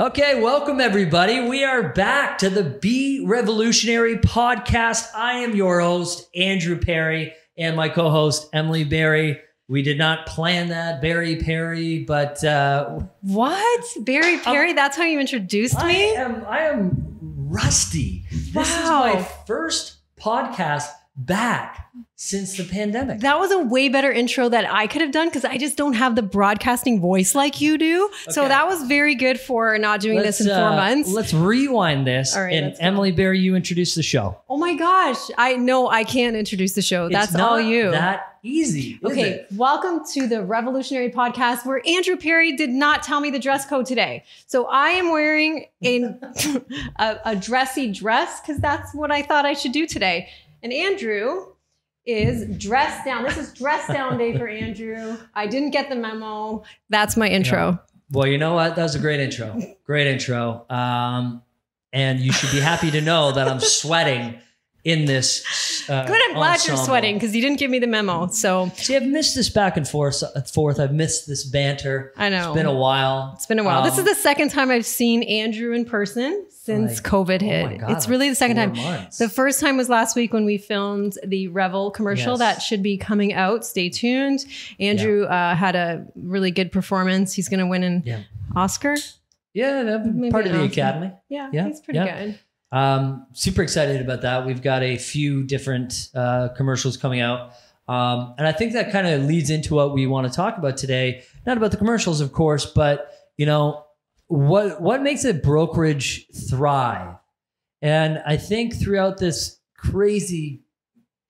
Okay, welcome everybody. We are back to the Be Revolutionary podcast. I am your host, Andrew Perry, and my co host, Emily Barry. We did not plan that, Barry Perry, but uh, What? Barry Perry? That's how you introduced I me? am I am rusty. This is Wow. my first podcast back since the pandemic. That was a way better intro that I could have done because I just don't have the broadcasting voice like you do. So that was very good for not doing this in four uh, months. Let's rewind this. All right, and. Emily Barry, you introduce the show. oh my gosh. I know I can't introduce the show. That's It's not all you. That easy. Okay, it? welcome to the Revolutionary Podcast where Andrew Perry did not tell me the dress code today. So I am wearing a, a, a dressy dress because that's what I thought I should do today. And Andrew is dress down. This is dress down day for Andrew. I didn't get the memo. That's my intro. Well, you know what? That was a great intro. Great intro. Um, and you should be happy to know that I'm sweating in this. Uh, Good, I'm glad you're sweating because you didn't give me the memo. So See, I've missed this back and forth. Forth. I've missed this banter. I know. It's been a while. It's been a while. this Um, is the second time I've seen Andrew in person since Like, COVID oh hit. my God, it's really the second time. months. The first time was last week when we filmed the Revel commercial Yes. that should be coming out. Stay tuned. Andrew uh, had a really good performance. He's going to win an Yeah. Oscar. yeah, part of the Oscar. academy. Yeah, Yeah, he's pretty yeah. good. Um, super excited about that. We've got a few different uh, commercials coming out. Um, and I think that kind of leads into what we want to talk about today. Not about the commercials, of course, but you know, what what makes a brokerage thrive? And I think throughout this crazy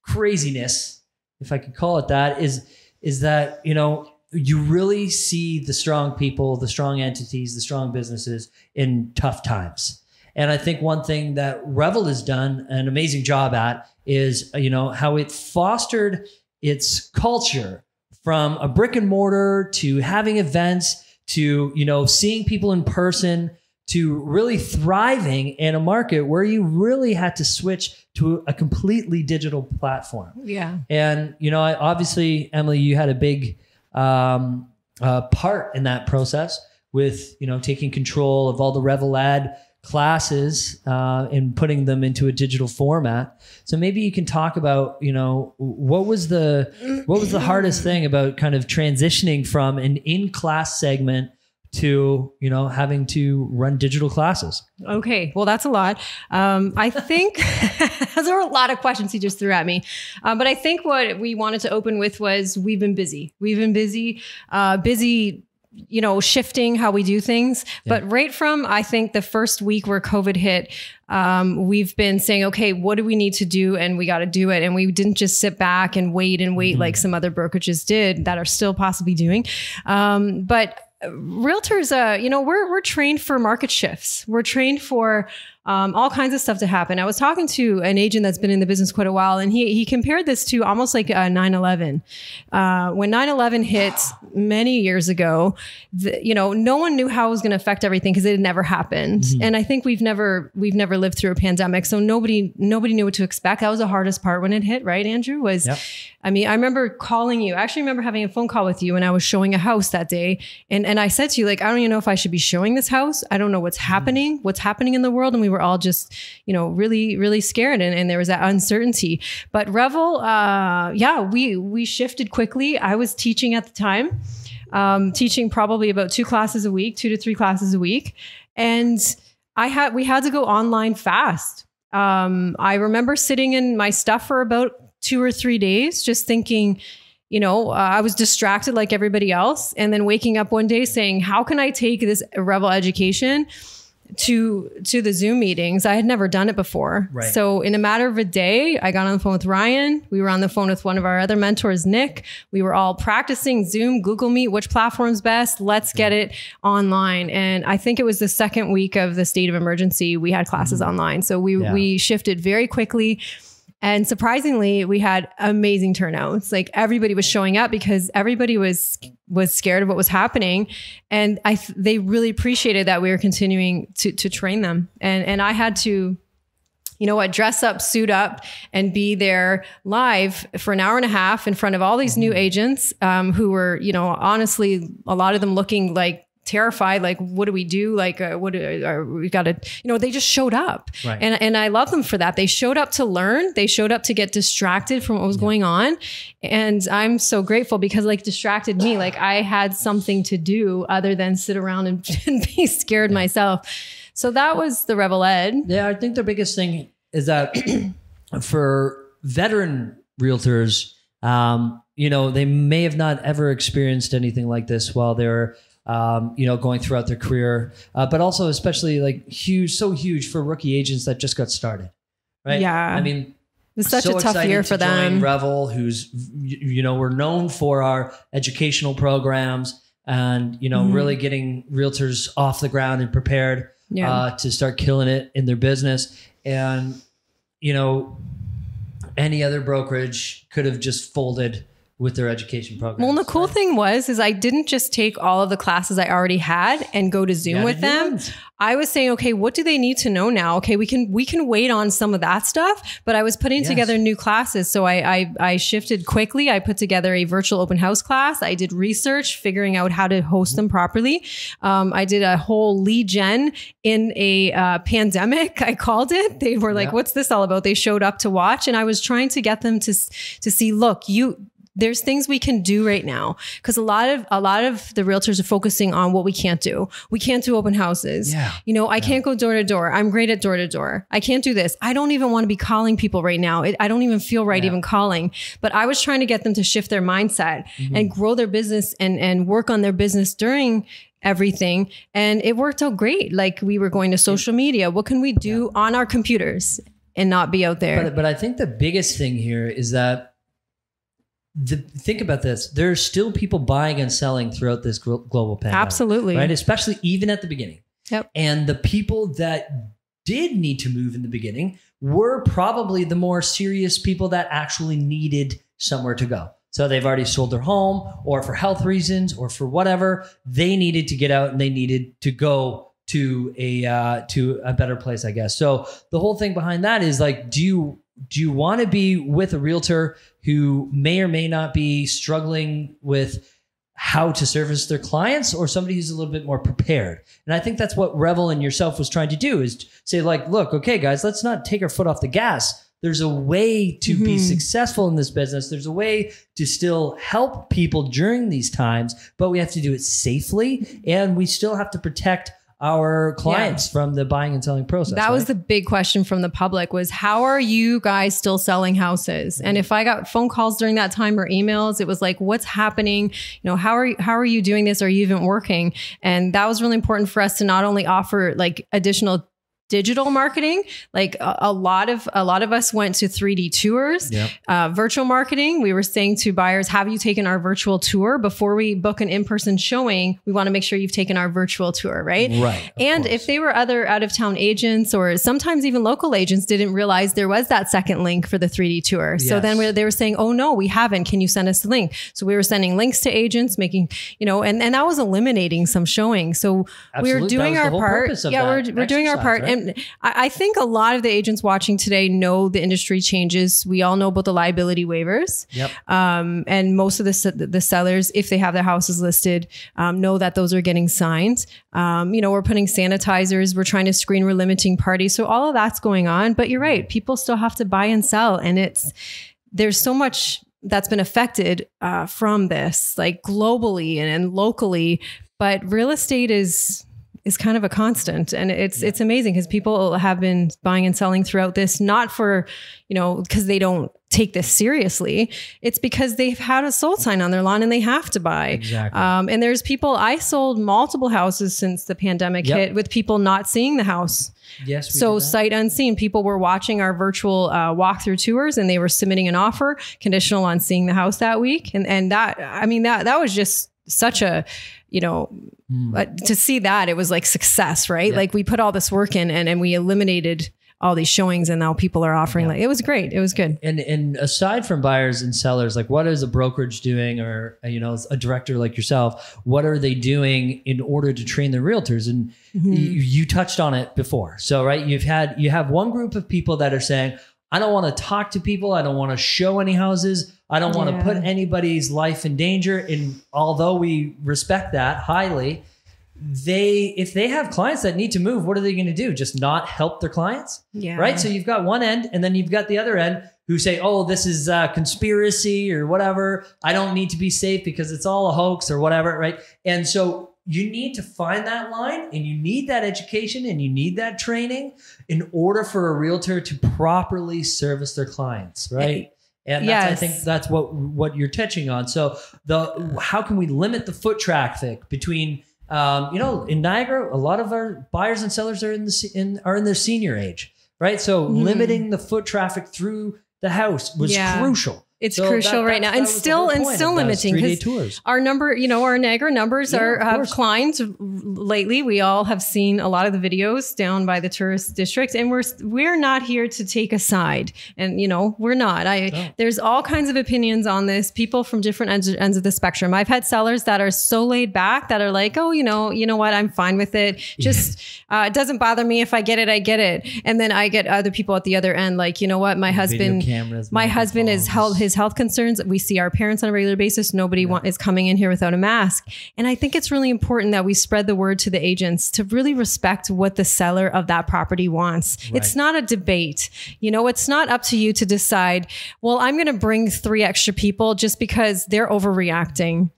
craziness, if I could call it that, is is that, you know, you really see the strong people, the strong entities, the strong businesses in tough times. And I think one thing that Revel has done an amazing job at is, you know, how it fostered its culture from a brick and mortar to having events to, you know, seeing people in person to really thriving in a market where you really had to switch to a completely digital platform. Yeah. And you know, I, obviously, Emily, you had a big um, uh, part in that process with you know taking control of all the Revel Ad classes uh, and putting them into a digital format. So maybe you can talk about you know what was the what was the hardest thing about kind of transitioning from an in class segment to you know having to run digital classes. Okay, well, that's a lot. Um, I think there were a lot of questions he just threw at me, um, but I think what we wanted to open with was we've been busy. We've been busy, uh, busy. You know, shifting how we do things. But right from I think the first week where COVID hit, um, we've been saying, okay, what do we need to do? And we got to do it. And we didn't just sit back and wait and wait like some other brokerages did that are still possibly doing. Um, but realtors uh you know we're we're trained for market shifts we're trained for um, all kinds of stuff to happen i was talking to an agent that's been in the business quite a while and he he compared this to almost like uh, 9-11 uh, when 9-11 hit many years ago the, you know no one knew how it was going to affect everything because it had never happened and i think we've never we've never lived through a pandemic so nobody nobody knew what to expect that was the hardest part when it hit right andrew was Yep. I mean, I remember calling you. I actually remember having a phone call with you when I was showing a house that day. And and I said to you, like, I don't even know if I should be showing this house. I don't know what's happening, what's happening in the world. And we were all just, you know, really, really scared. And, and there was that uncertainty. But Revel, uh, yeah, we we shifted quickly. I was teaching at the time, um, teaching probably about two classes a week, two to three classes a week. And I had we had to go online fast. Um, I remember sitting in my stuff for about two or three days, just thinking, you know, uh, I was distracted like everybody else, and then waking up one day saying, "How can I take this Revel education?" To to the Zoom meetings. I had never done it before. Right. So in a matter of a day, I got on the phone with Ryan. We were on the phone with one of our other mentors, Nick. We were all practicing Zoom, Google Meet, which platform's best. Let's get it online. And I think it was the second week of the state of emergency. We had classes mm-hmm. online. So we Yeah. we shifted very quickly. And surprisingly, we had amazing turnouts. Like everybody was showing up because everybody was was scared of what was happening, and I th- they really appreciated that we were continuing to to train them. And and I had to, you know what, dress up, suit up, and be there live for an hour and a half in front of all these new agents um, who were, you know, honestly, a lot of them looking like terrified. Like, what do we do? Like, uh, what uh, we got to, you know, they just showed up, Right. and and I love them for that. They showed up to learn. They showed up to get distracted from what was going on, and I'm so grateful because like distracted me. Like I had something to do other than sit around and, and be scared myself. So that was the Revel Ed. Yeah, I think the biggest thing is that for veteran realtors, um, you know, they may have not ever experienced anything like this while they're, um, you know, going throughout their career, uh, but also especially like huge, so huge for rookie agents that just got started, right? Yeah. I mean, It's such so a tough year to for join them. Revel, who's you know we're known for our educational programs and you know Mhm. really getting realtors off the ground and prepared Yeah. uh, to start killing it in their business. And you know, any other brokerage could have just folded with their education program. Well, and the cool thing was, is I didn't just take all of the classes I already had and go to Zoom with them. I was saying, okay, what do they need to know now? Okay, we can we can wait on some of that stuff, but I was putting Yes. together new classes, so I, I I shifted quickly. I put together a virtual open house class. I did research, figuring out how to host them properly. Um, I did a whole lead gen in a uh, pandemic. I called it. They were like, Yeah. "What's this all about?" They showed up to watch, and I was trying to get them to to see. Look, you there's things we can do right now because a lot of a lot of the realtors are focusing on what we can't do. We can't do open houses. Yeah. You know, I can't go door to door. I'm great at door to door. I can't do this. I don't even want to be calling people right now. It, I don't even feel right Yeah. even calling. But I was trying to get them to shift their mindset Mm-hmm. and grow their business and and work on their business during everything and it worked out great like we were going to social media what can we do on our computers and not be out there But, but I think the biggest thing here is that the think about this. There's still people buying and selling throughout this global pandemic. absolutely right? Especially even at the beginning. Yep. And the people that did need to move in the beginning were probably the more serious people that actually needed somewhere to go. So they've already sold their home, or for health reasons, or for whatever they needed to get out and they needed to go to a uh, to a better place, I guess. So the whole thing behind that is like, do you do you want to be with a realtor who may or may not be struggling with how to service their clients or somebody who's a little bit more prepared. And I think that's what Revel and yourself was trying to do is say like, look, okay guys, let's not take our foot off the gas. There's a way to be Mhm. successful in this business. There's a way to still help people during these times, but we have to do it safely and we still have to protect our clients from the buying and selling process. That was the big question from the public was how are you guys still selling houses? And if I got phone calls during that time or emails, it was like, what's happening? You know, how are you, how are you doing this? Are you even working? And that was really important for us to not only offer like additional digital marketing like a, a lot of a lot of us went to 3d tours Yep. uh, virtual marketing we were saying to buyers have you taken our virtual tour before we book an in-person showing we want to make sure you've taken our virtual tour right Right. and course. if they were other out of town agents or sometimes even local agents didn't realize there was that second link for the 3D tour. So then we- they were saying, oh no, we haven't. Can you send us the link? So we were sending links to agents, making, you know, and, and that was eliminating some showing. So we Absolutely. were doing our part. Yeah, that we're, we're doing our part. right? And I, I think a lot of the agents watching today know the industry changes. We all know about the liability waivers. Yep. Um, and most of the, the sellers, if they have their houses listed, um, know that those are getting signed. Um, you know, we're putting sanitizers, we're trying to screen, we're limiting parties. So all of that's going on. But you're right, people still have to buy and sell. And it's, there's so much that's been affected uh, from this, like globally and, and locally. But real estate is is kind of a constant and it's it's amazing because people have been buying and selling throughout this not for you know because they don't take this seriously it's because they've had a sold sign on their lawn and they have to buy Exactly. um, and there's people i sold multiple houses since the pandemic Yep. hit with people not seeing the house yes. we so sight unseen people were watching our virtual uh, walkthrough tours and they were submitting an offer conditional on seeing the house that week and and that i mean that that was just such a you know Mm. uh, to see that it was like success right Yeah. like we put all this work in and, and we eliminated all these showings and now people are offering Yeah. like it was great it was good And and aside from buyers and sellers, like what is a brokerage doing, or you know, a director like yourself, what are they doing in order to train their realtors? And Mm-hmm. you, you touched on it before. So right, you've had you have one group of people that are saying, I don't want to talk to people, I don't want to show any houses, I don't want to put anybody's life in danger. And although we respect that highly, they if they have clients that need to move, what are they going to do? Just not help their clients? Yeah. Right? So you've got one end and then you've got the other end who say, "Oh, this is a conspiracy or whatever. I don't need to be safe because it's all a hoax or whatever," right? And so you need to find that line and you need that education and you need that training in order for a realtor to properly service their clients, right? And that's, I think that's what what you're touching on. So the how can we limit the foot traffic between um, you know in Niagara a lot of our buyers and sellers are in the in are in their senior age, right? So Mhm. limiting the foot traffic through the house was Yeah. crucial. It's So crucial that- right that- now, and still and still limiting because our number, you know, our Niagara numbers Yeah, are have climbed lately. We all have seen a lot of the videos down by the tourist district, and we're we're not here to take a side, and you know, we're not. I No. there's all kinds of opinions on this. People from different ends, ends of the spectrum. I've had sellers that are so laid back that are like, oh, you know, you know what, I'm fine with it. Just uh, it doesn't bother me if I get it, I get it. And then I get other people at the other end, like, you know what, my husband cameras, my husband microphones. held his health concerns. We see our parents on a regular basis. Nobody want, is coming in here without a mask. And I think it's really important that we spread the word to the agents to really respect what the seller of that property wants. It's not a debate. You know, it's not up to you to decide, well, I'm going to bring three extra people just because they're overreacting.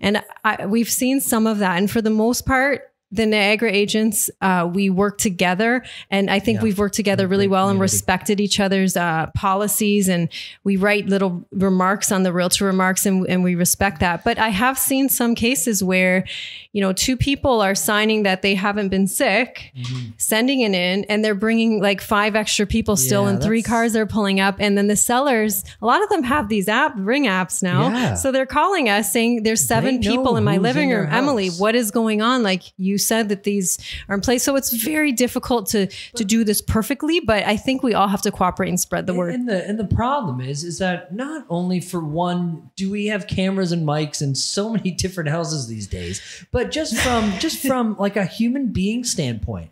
And I, we've seen some of that. And for the most part, the Niagara agents, uh, we work together, and I think Yeah. we've worked together really well and respected each other's uh, policies. And we write little remarks on the realtor remarks, and, and we respect that. But I have seen some cases where, you know, two people are signing that they haven't been sick, Mhm. sending it in, and they're bringing like five extra people still, Yeah, and three cars are pulling up, and then the sellers, a lot of them have these app ring apps now, Yeah. so they're calling us saying there's seven people in my living in room. Emily, what is going on? Like you said that these are in place, so it's very difficult to to do this perfectly. But I think we all have to cooperate and spread the word. And the and the problem is is that not only for one do we have cameras and mics in so many different houses these days, but just from just from like a human being standpoint.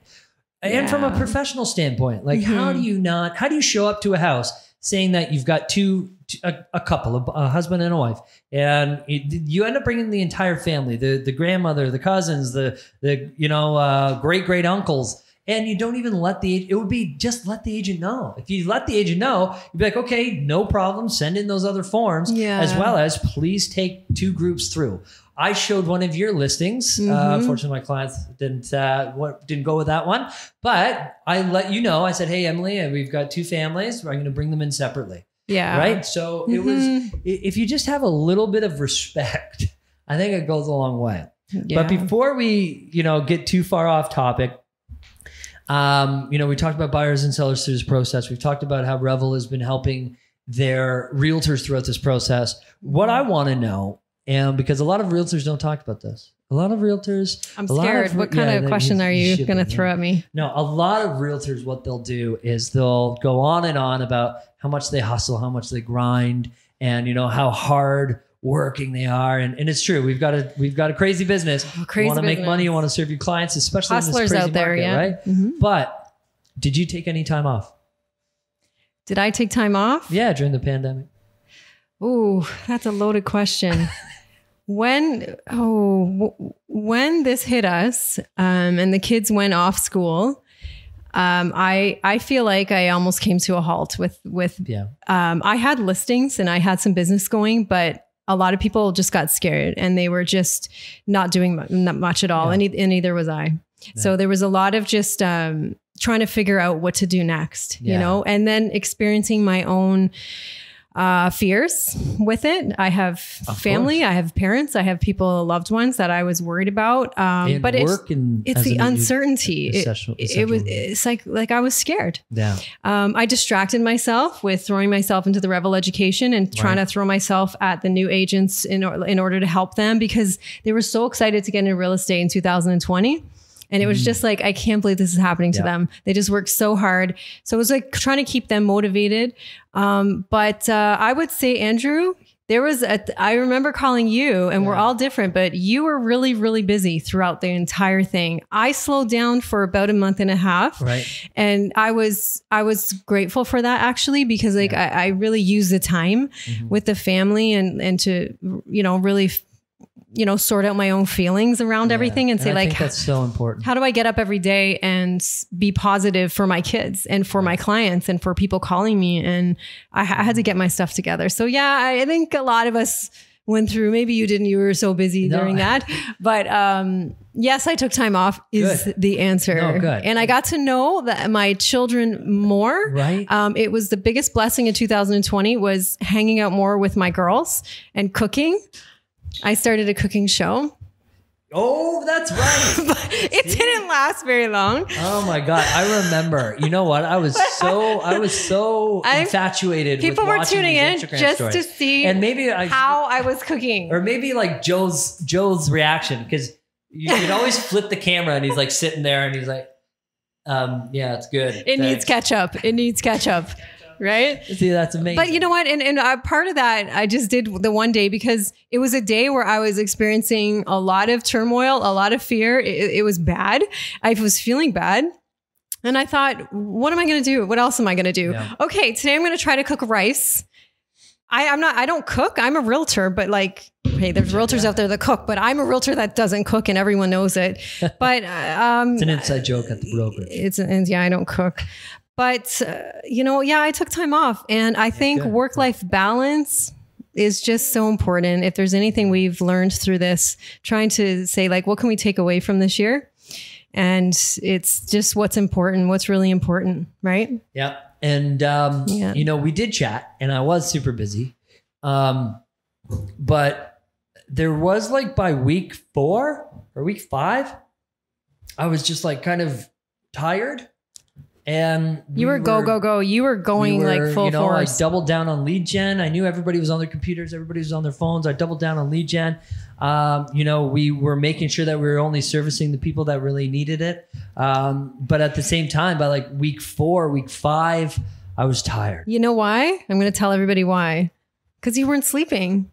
And from a professional standpoint, like how mm-hmm. do you not how do you show up to a house saying that you've got two a, a couple a, a husband and a wife. And it, you end up bringing the entire family the the grandmother the cousins the the you know uh, great great uncles? And you don't even let the it would be just let the agent know. If you let the agent know you'd be like okay no problem send in those other forms Yeah. as well as please take two groups through I showed one of your listings. Uh, Mhm. unfortunately, my clients didn't uh, what, didn't go with that one, but I let you know. I said, "Hey, Emily, uh, we've got two families. I'm going to bring them in separately." Yeah. right? So it was Mhm. if you just have a little bit of respect, I think it goes a long way. Yeah. But before we, you know, get too far off topic, um, you know, we talked about buyers and sellers through this process. We've talked about how Revel has been helping their realtors throughout this process. What I want to know, and because a lot of realtors don't talk about this, a lot of realtors, I'm a lot scared. of- what kind yeah, of question are you going to throw at me? No, a lot of realtors, what they'll do is they'll go on and on about how much they hustle, how much they grind, and you know how hard working they are. And, and it's true. We've got a we've got a crazy business. Oh, crazy you want to make money, you want to serve your clients, especially in Hustlers this crazy out there, market, yeah. right? Mhm. But did you take any time off? Did I take time off? Yeah, during the pandemic. Ooh, that's a loaded question. when oh when this hit us um, and the kids went off school, um, I I feel like I almost came to a halt with with Yeah. um, I had listings and I had some business going, but a lot of people just got scared and they were just not doing mu- not much at all, Yeah. and, e- and neither was I. So there was a lot of just um, trying to figure out what to do next, you know, and then experiencing my own uh, fears with it. I have Of family, course. I have parents, I have people, loved ones that I was worried about. Um, but it's it's the uncertainty. It, essential- it was it's like like I was scared. Yeah. Um, I distracted myself with throwing myself into the Revel education and trying Right. to throw myself at the new agents in, or, in order to help them because they were so excited to get into real estate in 2020. And it was just like, I can't believe this is happening to Mm. Yeah. them. They just worked so hard. So it was like trying to keep them motivated. Um, but uh, I would say, Andrew, there was a, I remember calling you and we're all different, but you were really, really busy throughout the entire thing. I slowed down for about a month and a half Right. and i was i was grateful for that actually because like I, I really used the time Mhm. with the family and and to you know really f- you know, sort out my own feelings around Yeah. everything and say I like, that's so important. how do I get up every day and be positive for my kids and for my clients and for people calling me? And I, I had to get my stuff together. So yeah, I think a lot of us went through. Maybe you didn't. You were so busy No. during that. But um, yes, I took time off. Is Good. the answer? No, good. And I got to know that my children more. Right? Um, it was the biggest blessing in 2020 was hanging out more with my girls and cooking. I started a cooking show, oh, that's right. it didn't last very long. Oh my god, I remember. You know what? I was so I was so I- infatuated. People were tuning in Instagram just stories. to see and maybe I how I was cooking. or maybe like Joe's Joe's reaction because you could always flip the camera and he's like sitting there and he's like, um, yeah, it's good. It needs ketchup. It needs ketchup, right? See, that's amazing. But you know what? And, and uh, part of that, I just did the one day because it was a day where I was experiencing a lot of turmoil, a lot of fear. It, it was bad. I was feeling bad. And I thought, what am I going to do? What else am I going to do? Yeah. Okay, today I'm going to try to cook rice. I, I'm not, I don't cook. I'm a realtor, but like, hey, there's realtors out there that cook, but I'm a realtor that doesn't cook and everyone knows it. But, uh, um, it's an inside joke at the brokerage. it's and yeah, I don't cook. But uh, you know, yeah, I took time off, and I think work life balance is just so important. If there's anything we've learned through this, trying to say like, what can we take away from this year? And it's just what's important, what's really important, right? Yeah. And um, Yeah. you know, we did chat and I was super busy. Um, but there was like by week four or week five, I was just like kind of tired. And You we were go go go. You were going we were, like full you know, force. I doubled down on lead gen. I knew everybody was on their computers, everybody was on their phones. I doubled down on lead gen. Um, you know, we were making sure that we were only servicing the people that really needed it. Um, but at the same time, by like week four, week five, I was tired. you know why? I'm going to tell everybody why. Because you weren't sleeping.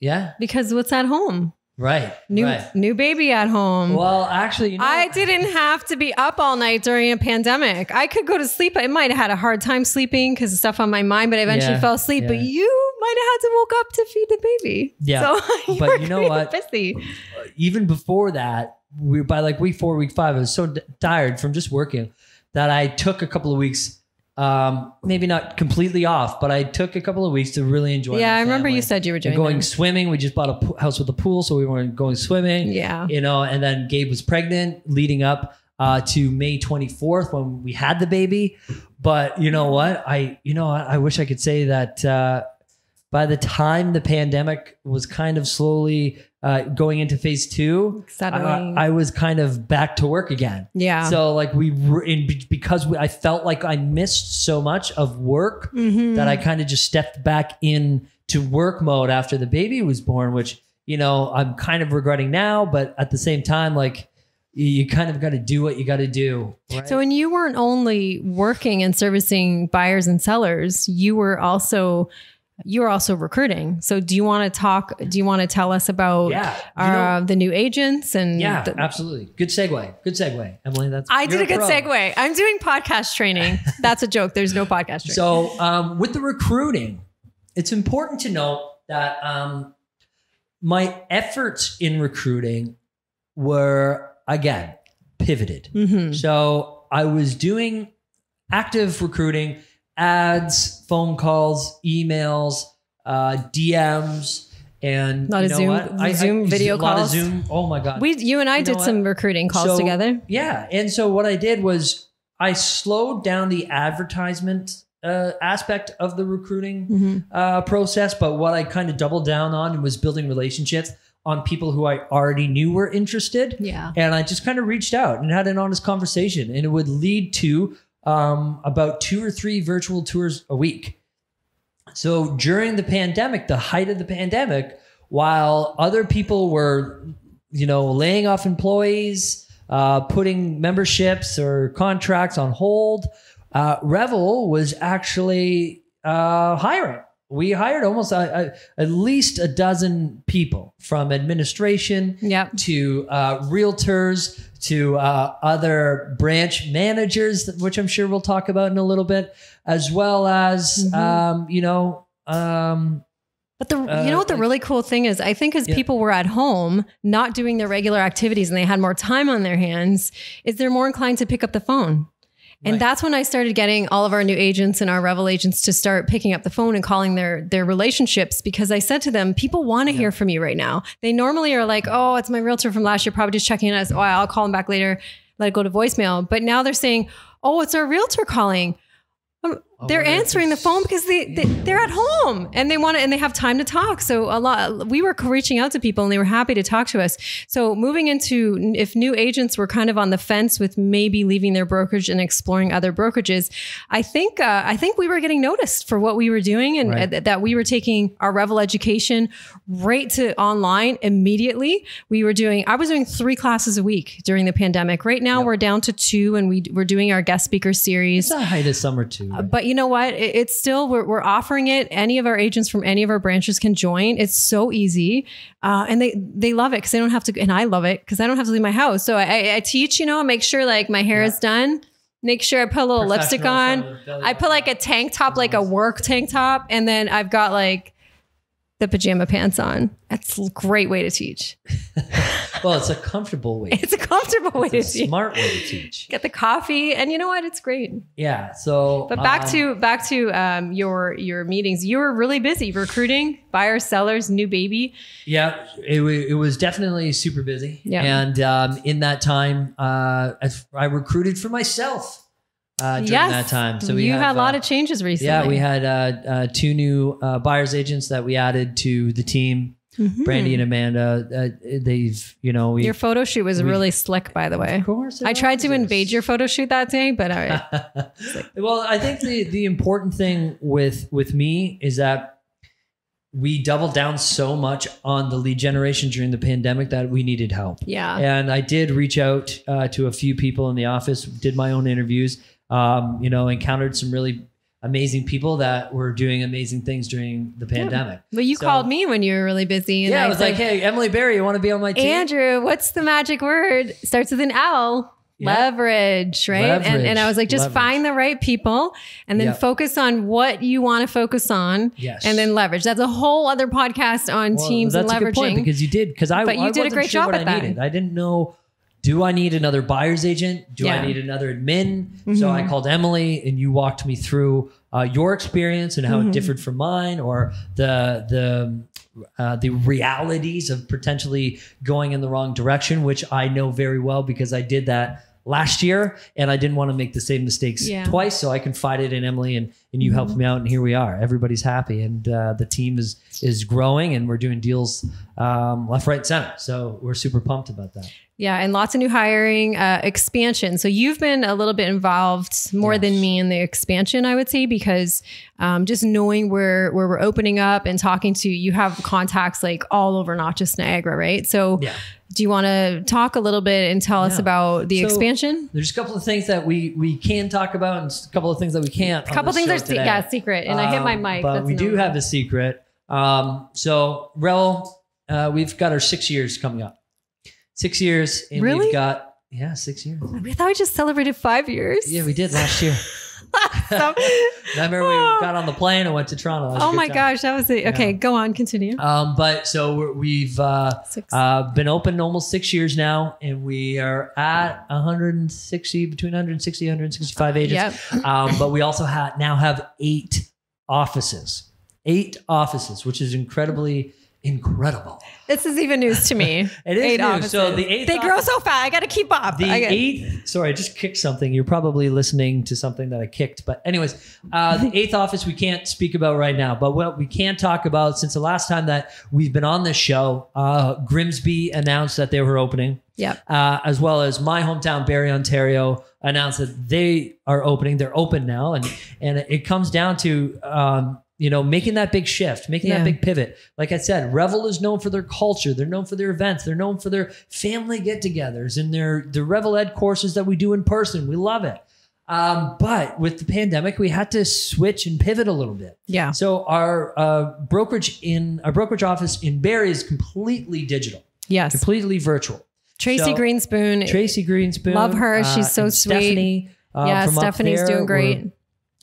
Yeah, Because what's at home? Right, New right. new baby at home. Well, actually, you know, I didn't have to be up all night during a pandemic. I could go to sleep. I might have had a hard time sleeping because of stuff on my mind, but I eventually Yeah, fell asleep. But you might have had to woke up to feed the baby. Yeah, So you but you know what? Busy. Uh, even before that, we by like week four, week five, I was so d- tired from just working that I took a couple of weeks. Um, maybe not completely off, but I took a couple of weeks to really enjoy. Yeah, I remember you said you were And doing going that. swimming. We just bought a house with a pool, so we weren't going swimming. Yeah. you know. And then Gabe was pregnant, leading up uh, to May 24th when we had the baby. But you know what? I you know I, I wish I could say that uh, by the time the pandemic was kind of slowly uh, going into phase two, I. I was kind of back to work again. yeah. So like we were in because we, I felt like I missed so much of work Mhm. that I kind of just stepped back in to work mode after the baby was born, which you know I'm kind of regretting now, but at the same time, like you, you kind of got to do what you got to do. Right? So when you weren't only working and servicing buyers and sellers, you were also you were also recruiting. So do you want to talk? Do you want to tell us about yeah, uh, know, the new agents and yeah, the- absolutely. Good segue. Good segue, Emily. That's I did a good pro. segue. I'm doing podcast training. That's a joke. There's no podcast training. So um, with the recruiting, it's important to note that um, my efforts in recruiting were again pivoted. Mhm. So I was doing active recruiting, ads, phone calls, emails, uh, DMs, and of know Zoom- what? Zoom video a lot calls. Of Zoom. Oh my god. we, you and I You did some recruiting calls So, together. Yeah. And so what I did was I slowed down the advertisement uh, aspect of the recruiting Mhm. uh, process, but what I kind of doubled down on was building relationships on people who I already knew were interested. Yeah. And I just kind of reached out and had an honest conversation, and it would lead to um, about two or three virtual tours a week. So during the pandemic, the height of the pandemic, while other people were, you know, laying off employees, uh, putting memberships or contracts on hold, uh, Revel was actually uh, hiring. We hired almost uh, uh, at least a dozen people from administration Yep. to uh, realtors to uh, other branch managers, which I'm sure we'll talk about in a little bit, as well as Mhm. um, you know um, But the Uh, you know what the really cool thing is? I think as Yeah. people were at home, not doing their regular activities, and they had more time on their hands, is they're more inclined to pick up the phone. And Right. that's when I started getting all of our new agents and our Revel agents to start picking up the phone and calling their their relationships because I said to them, people want to hear from you right now. They normally are like, oh, it's my realtor from last year, probably just checking in us. Oh, I'll call them back later, let it go to voicemail. But now they're saying, oh, it's our realtor calling. They're answering the phone because they, they they're at home and they want to and they have time to talk. So a lot we were reaching out to people and they were happy to talk to us. So moving into if new agents were kind of on the fence with maybe leaving their brokerage and exploring other brokerages, I think uh, I think we were getting noticed for what we were doing and Right. uh, that we were taking our Revel education right to online immediately. We were doing I was doing three classes a week during the pandemic. Right now Yep. we're down to two and we we're doing our guest speaker series. It's a height of summer too. right? But you know what? It, it's still we're, we're offering it. Any of our agents from any of our branches can join. It's so easy, uh, and they they love it because they don't have to. And I love it because I don't have to leave my house. So I, I, teach. You know, make sure like my hair Yeah. is done. Make sure I put a little lipstick on. from the belly I put like a tank top, like a work tank top, and then I've got like the pajama pants on. That's a great way to teach. well, it's a comfortable way. It's a comfortable way to It's a teach. smart way to teach. Get the coffee, and you know what? It's great. Yeah. So, But back um, to back to um, your your meetings. You were really busy recruiting buyers, sellers, new baby. Yeah, it, it was definitely super busy. Yeah. And um, in that time, uh, I, I recruited for myself uh, during yes, that time. So we you have, had a lot uh, of changes recently. Yeah, we had uh, uh, two new uh, buyers agents that we added to the team. Mhm. Brandy and Amanda. Uh, they've, you know. Your photo shoot was really slick, by the way. Of course, I tried to invade your photo shoot that day, but I, well, I think the the important thing with with me is that we doubled down so much on the lead generation during the pandemic that we needed help. yeah, And I did reach out uh, to a few people in the office, did my own interviews, um, you know, encountered some really amazing people that were doing amazing things during the pandemic. but you So- called me when you were really busy, and Yeah, I I was like, hey, Emily Berry, you want to be on my team? Andrew, what's the magic word? Starts with an L. Yeah. Leverage, right? And, and I was like, just Leverage. find the right people and then Yep. focus on what you want to focus on yes. and then leverage. That's a whole other podcast on Well, teams and that's a good point leveraging. because you did because I But you I did a great sure job what at I that. needed. I didn't know. Do I need another buyer's agent? Do I need another admin? So I Mhm. called Emily, and you walked me through uh, your experience and how Mhm. it differed from mine, or the the uh, the realities of potentially going in the wrong direction, which I know very well because I did that last year, and I didn't want to make the same mistakes Yeah. twice. So I confided in Emily, and and you helped me out, and here we are. Everybody's happy, and uh, the team is is growing, and we're doing deals um, left, right, center. So we're super pumped about that. Yeah, and lots of new hiring, uh, expansion. So you've been a little bit involved more Yes. than me in the expansion, I would say, because um, just knowing where where we're opening up and talking to you have contacts like all over, not just Niagara, right? So Yeah. do you want to talk a little bit and tell us about the So- expansion? There's a couple of things that we we can talk about, and a couple of things that we can't. A couple things se- yeah secret, and I hit my Um, mic. But That's we do have a secret. Um, so, Rel, uh, we've got our six years coming up. Six years, and Really? we've got yeah, six years. I thought we just celebrated five years. Yeah, we did last year. So- Remember, we got on the plane and went to Toronto. That was a oh my time. gosh, that was it. Okay, go on, continue. Um, but so we're, we've uh, uh, been open almost six years now, and we are at 160 between 160 165 agents. Yep. Um, but we also ha- now have eight offices, eight offices, which is incredibly incredible. This is even news to me. It is Eight new. offices. So the eighth they grow so fast. I got to keep up. The I got- eighth, sorry, I just kicked something. You're probably listening to something that I kicked. But, anyways, uh, the eighth office we can't speak about right now. But what we can talk about since the last time that we've been on this show, uh, Grimsby announced that they were opening, Yep. uh, as well as my hometown, Barrie, Ontario, announced that they are opening. They're open now. And, and it comes down to, um, you know, making that big shift, making Yeah. that big pivot. Like I said, Revel is known for their culture. They're known for their events. They're known for their family get-togethers and their the Revel Ed courses that we do in person. We love it. Um, but with the pandemic, we had to switch and pivot a little bit. Yeah. So our uh, brokerage in our brokerage office in Barrie is completely digital, Yes. completely virtual. Tracy So- Greenspoon. Tracy Greenspoon, Love her. She's so sweet. Stephanie, uh, yeah, Stephanie's doing great.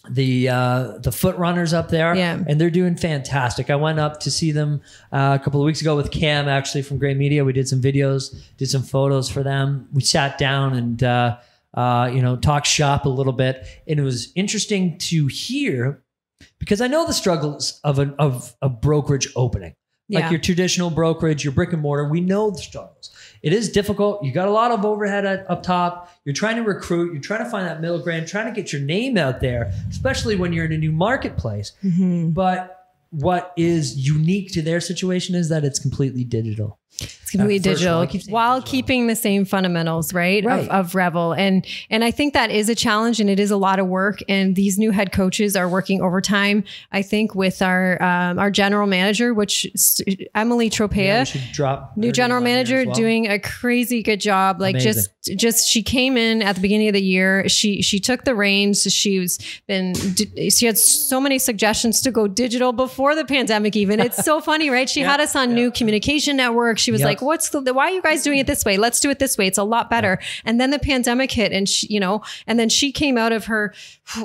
The uh, the foot runners up there, Yeah. and they're doing fantastic. I went up to see them uh, a couple of weeks ago with Cam, actually from Gray Media. We did some videos, did some photos for them. We sat down and uh, uh, you know talked shop a little bit, and it was interesting to hear because I know the struggles of a of a brokerage opening, like your traditional brokerage, your brick and mortar. We know the struggles. It is difficult. You got a lot of overhead at, up top. You're trying to recruit. You're trying to find that middle ground, trying to get your name out there, especially when you're in a new marketplace. Mm-hmm. But what is unique to their situation is that it's completely digital. Completely digital while digital. keeping the same fundamentals, right? Right. Of, of Revel. And and I think that is a challenge and it is a lot of work. And these new head coaches are working overtime, I think, with our um, our general manager, which st- Emily Tropea. Yeah, drop New general name on here manager well. doing a crazy good job. Like Amazing. just just she came in at the beginning of the year. She she took the reins. She's been she had so many suggestions to go digital before the pandemic. Even it's so funny, right? She had us on new communication network. She was Yep. like, "What's the why are you guys doing it this way? Let's do it this way. It's a lot better." And then the pandemic hit, and she, you know, and then she came out of her,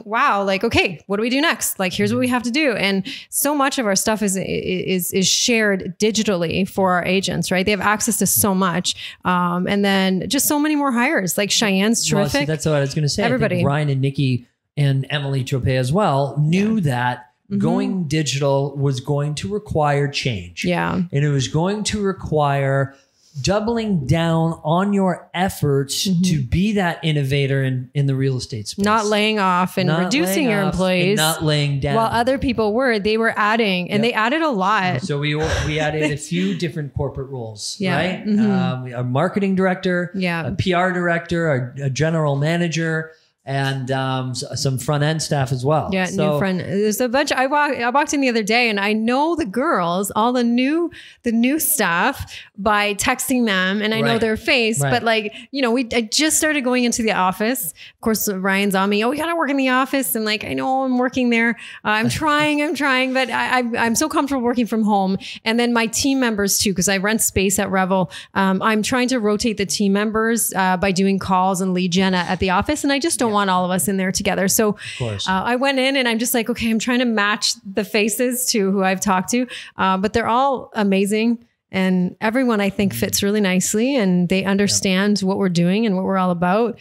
wow, like okay, what do we do next? Like here's what we have to do. And so much of our stuff is is is shared digitally for our agents, right? They have access to so much, um, and then just so many more hires. Like Cheyenne's Well, see, terrific. that's what I was going to say. Everybody. Ryan and Nikki and Emily Trope as well knew that Mm-hmm. going digital was going to require change. yeah. And it was going to require doubling down on your efforts to be that innovator in, in the real estate space. Mm-hmm. Not laying off and Not reducing your employees. not laying down. while other people were, they were adding, and Yep. they added a lot. So we we added a few different corporate roles, Yeah. right? Mhm. Um, a marketing director, Yeah. a PR director, a, a general manager, and um, some front end staff as well. Yeah, So- new friend. There's a bunch. I walked. I walked in the other day, and I know the girls, all the new, the new staff by texting them, and I know their face. Right. But like, you know, we I just started going into the office. Of course, Ryan's on me. Oh, we gotta work in the office, and like, I know I'm working there. Uh, I'm trying. I'm trying, but I, I, I'm so comfortable working from home. And then my team members too, because I rent space at Revel. Um, I'm trying to rotate the team members uh, by doing calls and lead gen at, at the office, and I just don't want all of us in there together. So. Uh, I went in and I'm just like, okay, I'm trying to match the faces to who I've talked to, uh, but they're all amazing. And everyone I think fits really nicely and they understand what we're doing and what we're all about.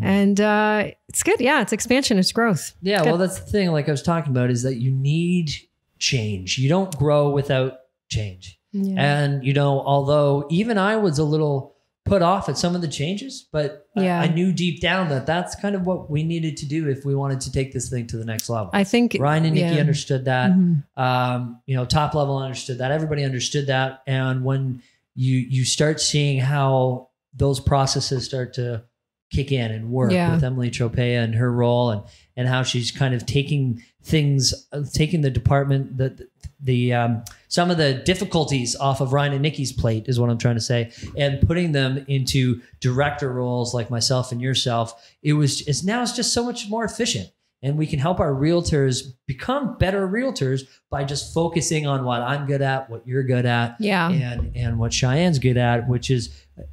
And uh, it's good. Yeah, it's expansion, it's growth. Yeah, Good. well, that's the thing. Like I was talking about, is that you need change. You don't grow without change. Yeah. And you know, although even I was a little put off at some of the changes, but I- Yeah. I, knew deep down that that's kind of what we needed to do if we wanted to take this thing to the next level. I think Ryan and Nikki yeah. understood that. Mhm. Um, you know, top level understood that. Everybody understood that. And when you you start seeing how those processes start to kick in and work Yeah. with Emily Tropea and her role and and how she's kind of taking things, uh, taking the department, the the um, some of the difficulties off of Ryan and Nikki's plate is what I'm trying to say, and putting them into director roles like myself and yourself. It was it's now it's just so much more efficient, and we can help our realtors become better realtors by just focusing on what I'm good at, what you're good at, Yeah. and and what Cheyenne's good at, which has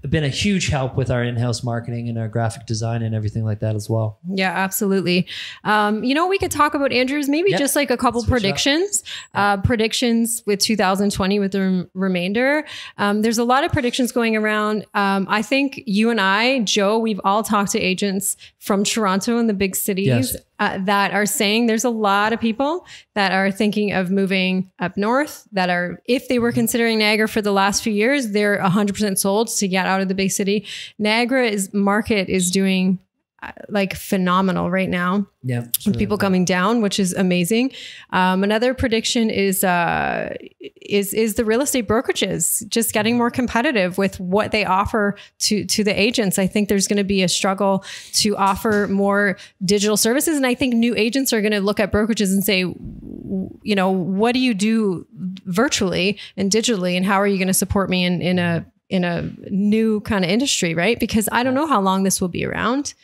been a huge help with our in-house marketing and our graphic design and everything like that as well. Yeah, absolutely. Um, you know, we could talk about Andrews, maybe Yep. just like a couple Switch predictions, uh, predictions with 2020 with the rem- remainder. Um, there's a lot of predictions going around. Um, I think you and I, Joe, we've all talked to agents from Toronto and the big cities Yes. Uh, that are saying there's a lot of people that are thinking of moving up north that are, if they were considering Niagara for the last few years, they're 100% sold to get out of the big city. Niagara is market is doing like phenomenal right now Yeah, people coming down, which is amazing. Um, another prediction is uh, is is the real estate brokerages just getting more competitive with what they offer to to the agents. I think there's going to be a struggle to offer more digital services, and I think new agents are going to look at brokerages and say, you know, what do you do virtually and digitally, and how are you going to support me in in a in a new kind of industry, right? Because I don't know how long this will be around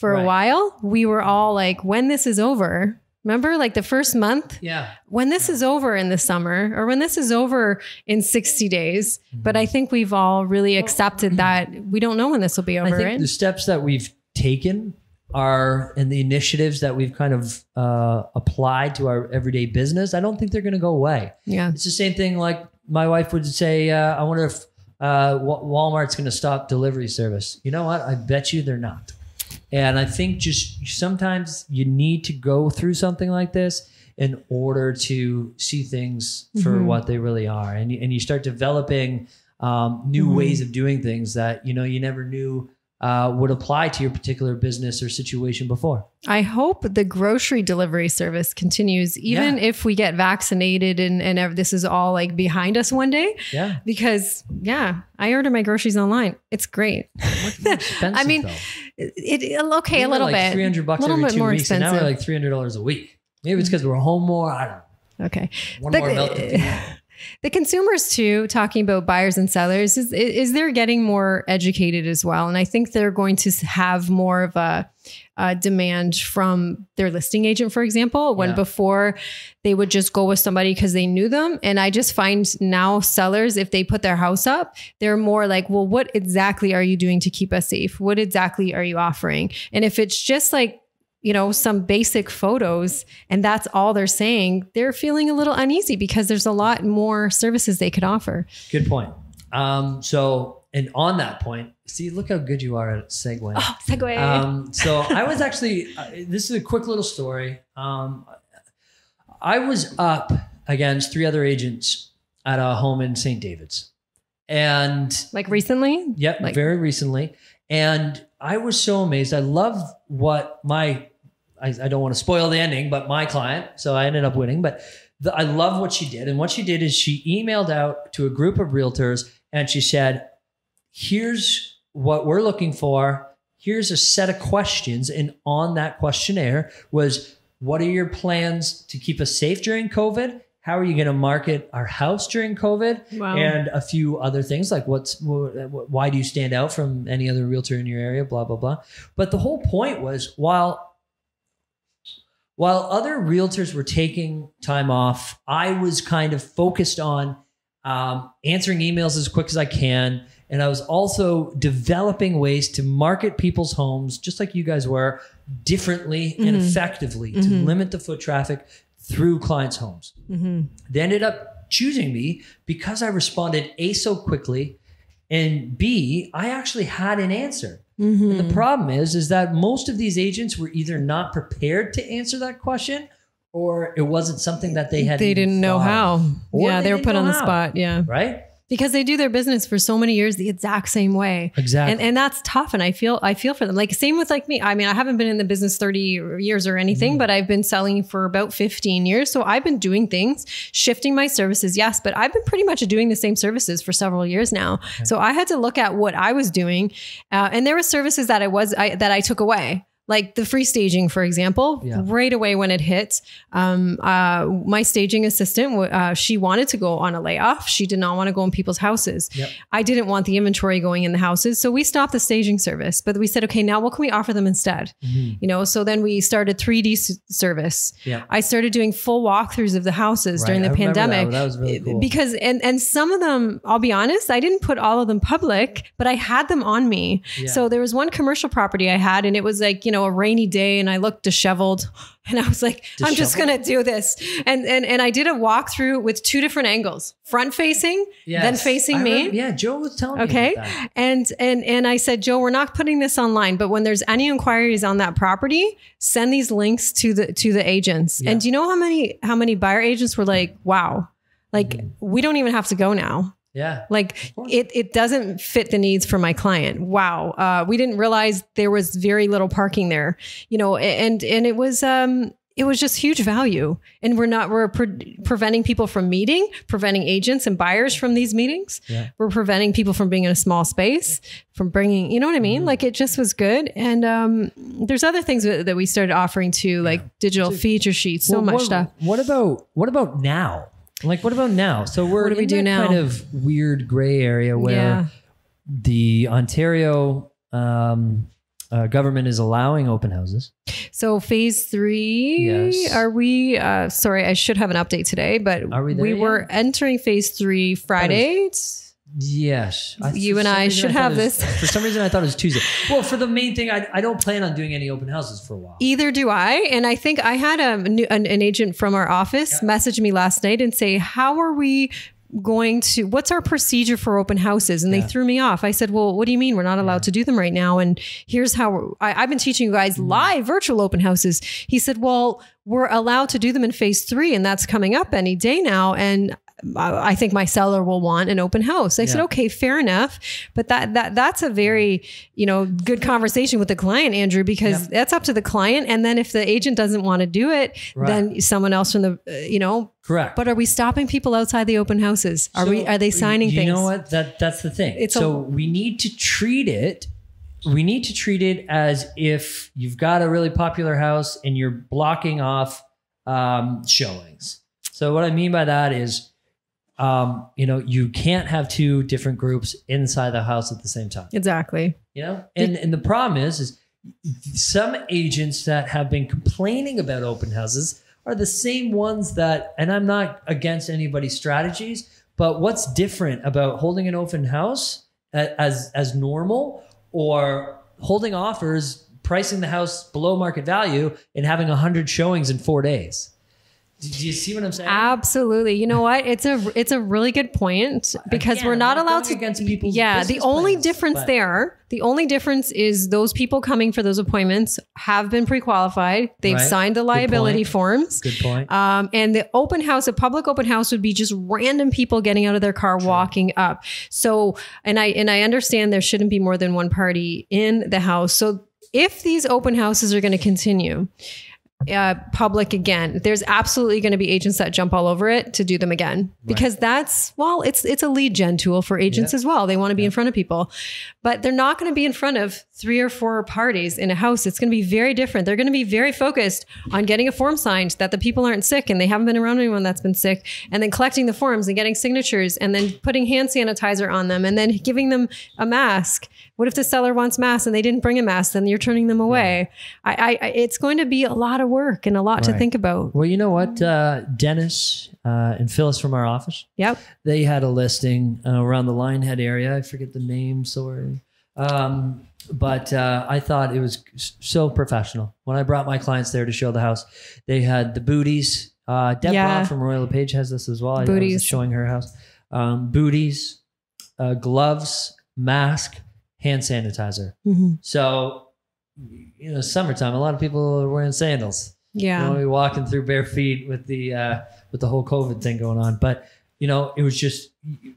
for Right. a while, we were all like, when this is over, remember like the first month, Yeah, when this is over in the summer or when this is over in 60 days. But I think we've all really accepted that we don't know when this will be I over, think right? the steps that we've taken are and the initiatives that we've kind of uh, applied to our everyday business, I don't think they're going to go away. Yeah. It's the same thing. Like my wife would say, uh, "I wonder if uh, Walmart's going to stop delivery service." You know what? I bet you they're not. And I think just sometimes you need to go through something like this in order to see things for Mhm. what they really are, and you, and you start developing um, new Mhm. ways of doing things that you know you never knew uh, would apply to your particular business or situation before. I hope the grocery delivery service continues, even Yeah. if we get vaccinated and, and this is all like behind us one day. Yeah, Because, yeah, I order my groceries online. It's great. expensive. I mean, though. It, it- okay, We a little like bit. Three hundred bucks little every bit two more weeks, and now we're like three hundred dollars a week. Maybe it's because we're home more. I don't know. Okay. One The- more milk. The consumers too talking about buyers and sellers is, is they're getting more educated as well. And i think they're going to have more of a, a demand from their listing agent for example when Yeah. before they would just go with somebody because they knew them. And i just find now sellers if they put their house up they're more like well what exactly are you doing to keep us safe? What exactly are you offering? And if it's just like you know, some basic photos and that's all they're saying, they're feeling a little uneasy because there's a lot more services they could offer. Good point. Um, so, and on that point, see, look how good you are at segue. Oh, segue. Um, so I was actually, uh, this is a quick little story. Um, I was up against three other agents at a home in St. David's. And like recently? Yep, Like- very recently. And I was so amazed. I love what my, I, I don't want to spoil the ending, but my client, so I ended up winning. But the, I love what she did. And what she did is she emailed out to a group of realtors and she said, here's what we're looking for. Here's a set of questions. And on that questionnaire was, what are your plans to keep us safe during COVID? How are you going to market our house during COVID? Wow. and a few other things like what's wh- wh- why do you stand out from any other realtor in your area blah blah blah but the whole point was while while other realtors were taking time off i was kind of focused on um, answering emails as quick as i can and i was also developing ways to market people's homes just like you guys were differently and Mhm. effectively to Mhm. limit the foot traffic through clients homes Mhm. they ended up choosing me because I responded A so quickly and B I actually had an answer. Mhm. And the problem is is that most of these agents were either not prepared to answer that question or it wasn't something that they had they didn't know thought how. Or yeah, they they were put on the how. spot. Yeah. right? Because they do their business for so many years the exact same way. Exactly. And and that's tough. And I feel I feel for them. Like same with like me. I mean, I haven't been in the business 30 years or anything, Mhm. but I've been selling for about 15 years. So I've been doing things, shifting my services, yes, but I've been pretty much doing the same services for several years now. So I had to look at what I was doing. Uh, and there were services that I was I, that I took away. Like the free staging, for example, Yeah. right away when it hit, um, uh, my staging assistant, uh, she wanted to go on a layoff. She did not want to go in people's houses. Yep. I didn't want the inventory going in the houses. So we stopped the staging service, but we said, okay, now what can we offer them instead? Mhm. You know, so then we started 3D s- service. Yeah. I started doing full walkthroughs of the houses during the I remember that. pandemic. That was really cool. Because and and some of them, I'll be honest, I didn't put all of them public, but I had them on me. Yeah. So there was one commercial property I had, and it was like you know a rainy day, and I looked disheveled, and I was like, I'm just gonna do this, and and and I did a walkthrough with two different angles, front facing, then facing I me. remember- yeah, Joe was telling Okay. me that. And and and I said, Joe, we're not putting this online, but when there's any inquiries on that property, send these links to the to the agents. Yeah. And do you know how many how many buyer agents were like, wow, like Mhm. we don't even have to go now. Yeah. Like it it doesn't fit the needs for my client. Wow, uh, we didn't realize there was very little parking there. You know, and and it was um it was just huge value. And we're not we're pre- preventing people from meeting, preventing agents and buyers from these meetings. Yeah. We're preventing people from being in a small space, from bringing. You know what I mean? Mhm. Like it just was good. And um, there's other things that we started offering too, like digital So- feature sheets, so Well, much what, stuff. What about what about now? Like what about now? So we're What do we in do now? kind of weird gray area where Yeah. the Ontario um, uh, government is allowing open houses. So phase three, Yes. are we? Uh, sorry, I should have an update today, but Are we there were entering phase three Friday. Yes. I- You and I should thought have was- this. For some reason, I thought it was Tuesday. Well, for the main thing, I, I don't plan on doing any open houses for a while. Either do I. And I think I had a, new- an, an agent from our office Yeah. message me last night and say, How are we going to, what's our procedure for open houses? And Yeah. they threw me off. I said, Well, what do you mean? We're not allowed to do them right now. And here's how I, I've been teaching you guys Mm. live virtual open houses. He said, Well, we're allowed to do them in phase three, and that's coming up any day now. And I think my seller will want an open house. I said, okay, fair enough. But that that that's a very, you know, good conversation with the client, Andrew, because that's up to the client. And then if the agent doesn't want to do it, Right. then someone else from the, uh, you know. Correct. But are we stopping people outside the open houses? Are we? Are they signing you things? You know what? That that's the thing. It's a- so we need to treat it. We need to treat it as if you've got a really popular house and you're blocking off um, showings. So what I mean by that is, um, you know, you can't have two different groups inside the house at the same time. Exactly. You know, and and the problem is, is some agents that have been complaining about open houses are the same ones that, and I'm not against anybody's strategies, but what's different about holding an open house as as normal or holding offers, pricing the house below market value, and having hundred showings in four days? Do you see what I'm saying? Absolutely. You know what? It's a it's a really good point because Again, we're not not allowed to against people. Yeah, the only plans, difference but- there, the only difference is those people coming for those appointments have been pre-qualified. They've Right. signed the liability point. forms. Good point. Um, and the open house, a public open house would be just random people getting out of their car, walking up. So, and I, and I understand there shouldn't be more than one party in the house. So if these open houses are going to continue, uh, public again, there's absolutely going to be agents that jump all over it to do them again because that's well, it's it's a lead gen tool for agents Yeah. as well. They want to be in front of people, but they're not going to be in front of three or four parties in a house. It's going to be very different. They're going to be very focused on getting a form signed that the people aren't sick and they haven't been around anyone that's been sick, and then collecting the forms and getting signatures and then putting hand sanitizer on them and then giving them a mask. What if the seller wants masks and they didn't bring a mask? Then you're turning them away. I, I, it's going to be a lot of work and a lot to think about. Well, you know what, uh, Dennis uh, and Phyllis from our office, Yep. they had a listing uh, around the Lionhead area. I forget the name, sorry. Um, but uh, I thought it was so professional. When I brought my clients there to show the house, they had the booties. Uh, Deb Yeah. From Royal LePage has this as well. I- I was Booties. showing her house. Um, booties, uh, gloves, mask, hand sanitizer. Mhm. So, you know, summertime, a lot of people are wearing sandals. Yeah. You know, we walking through bare feet with the uh, with the whole COVID thing going on. But you know, it was just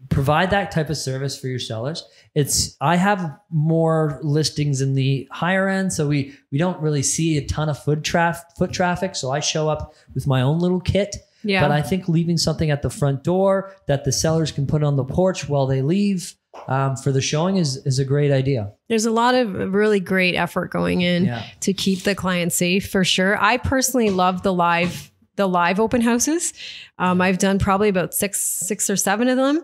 provide that type of service for your sellers. It's I have more listings in the higher end, so we we don't really see a ton of foot traf- foot traffic. So I show up with my own little kit. Yeah. But I think leaving something at the front door that the sellers can put on the porch while they leave um, for the showing is is a great idea. There's a lot of really great effort going in Yeah. to keep the client safe for sure. I personally love the live the live open houses. Um, I've done probably about six six or seven of them.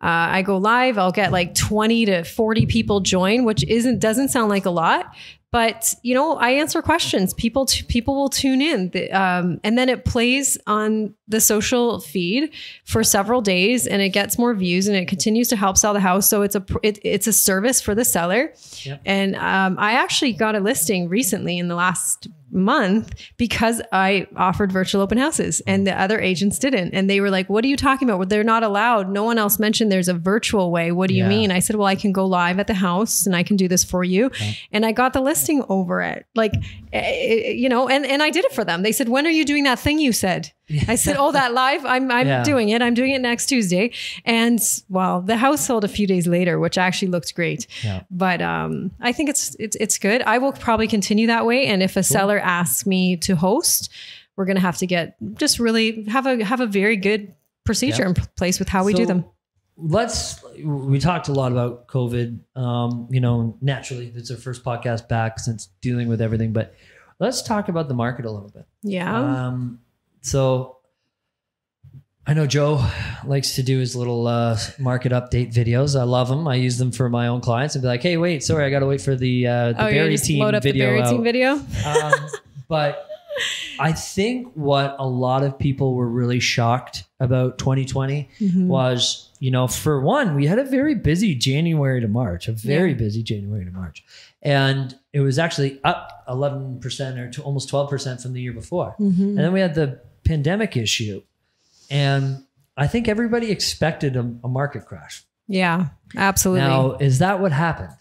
Uh, I go live. I'll get like 20 to 40 people join, which isn't doesn't sound like a lot, but you know I answer questions. People t- people will tune in, The- um, and then it plays on the social feed for several days, and it gets more views, and it continues to help sell the house. So it's a pr- it, it's a service for the seller. Yep. And um, I actually got a listing recently in the last month because I offered virtual open houses and the other agents didn't. And they were like, What are you talking about? Well, they're not allowed. No one else mentioned there's a virtual way. What do you Yeah. mean? I said, Well, I can go live at the house and I can do this for you. And I got the listing over it. Like, eh, you know, and, and I did it for them. They said, When are you doing that thing you said? I said, Oh, that live? I'm, I'm Yeah. doing it. I'm doing it next Tuesday. And well, the house sold a few days later, which actually looked great Yeah. but um, I think it's it's it's good. I will probably continue that way. And if a seller asks me to host, we're gonna have to get just really have a have a very good procedure in place with how we do them. Let's. We talked a lot about COVID. Um, you know, naturally, it's our first podcast back since dealing with everything. But let's talk about the market a little bit. Yeah. Um, so I know Joe likes to do his little uh, market update videos. I love them. I use them for my own clients and be like, "Hey, wait, sorry, I got to wait for the uh, the oh, berry team load up the video." berry out." team video. um, but I think what a lot of people were really shocked about 2020 Mhm. was you know, for one, we had a very busy January to March, a very Yeah. busy January to March. And it was actually up 11% or to almost 12% from the year before. Mhm. And then we had the pandemic issue. And I think everybody expected a, a market crash. Yeah, absolutely. Now, is that what happened?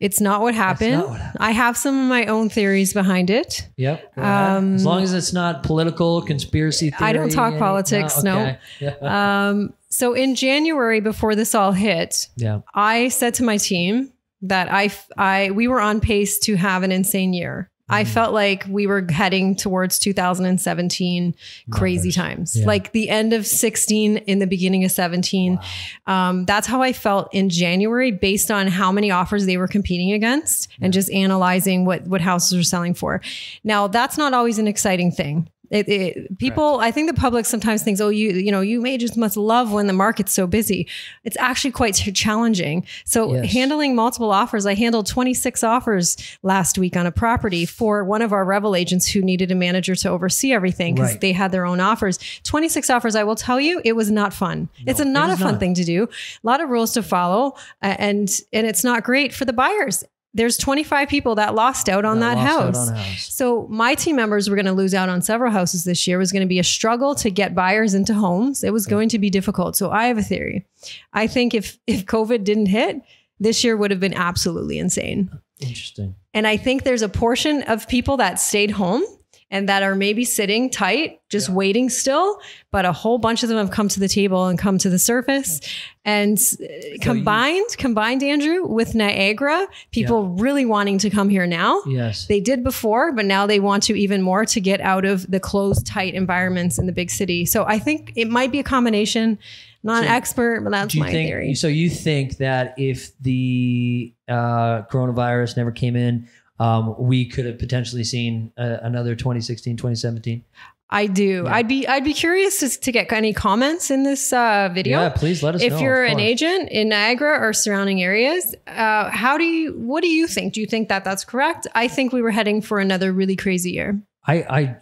it's not what happened. not what happened. I have some of my own theories behind it. Yep. Um, as long as it's not political conspiracy theory. I don't talk politics, no. okay. Um, so in January, before this all hit, yeah. I said to my team that I, I, we were on pace to have an insane year. I Mhm. felt like we were heading towards 2017 crazy Numbers. times, Yeah. like the end of 16 in the beginning of 17. Um, that's how I felt in January based on how many offers they were competing against and just analyzing what, what houses were selling for. Now, that's not always an exciting thing. It, it, people, I think the public sometimes thinks, oh, you, you know, you may just must love when the market's so busy. It's actually quite challenging. So Yes. handling multiple offers, I handled 26 offers last week on a property for one of our Revel agents who needed a manager to oversee everything because Right. they had their own offers. 26 offers. I will tell you, it was not fun. it's a, not it a fun not. thing to do. A lot of rules to follow, and and it's not great for the buyers. There's 25 people that lost out on that, out house. on house. So my team members were going to lose out on several houses this year. It was going to be a struggle to get buyers into homes. It was going to be difficult. So I have a theory. I think if if COVID didn't hit, this year would have been absolutely insane. Interesting. And I think there's a portion of people that stayed home and that are maybe sitting tight, just Yeah. waiting still. But a whole bunch of them have come to the table and come to the surface. And uh, combined, combined, Andrew, with Niagara, people really wanting to come here now. Yes. They did before, but now they want to even more to get out of the closed, tight environments in the big city. So I think it might be a combination. Not an expert. but that's Do you my think theory. so? You think that if the uh, coronavirus never came in, um, we could have potentially seen uh, another 2016, 2017? I do. Yeah. I'd be I'd be curious to, to get any comments in this uh, video. Yeah, please let us if know. If you're an agent in Niagara or surrounding areas, uh, how do you what do you think? Do you think that that's correct? I think we were heading for another really crazy year. I, I,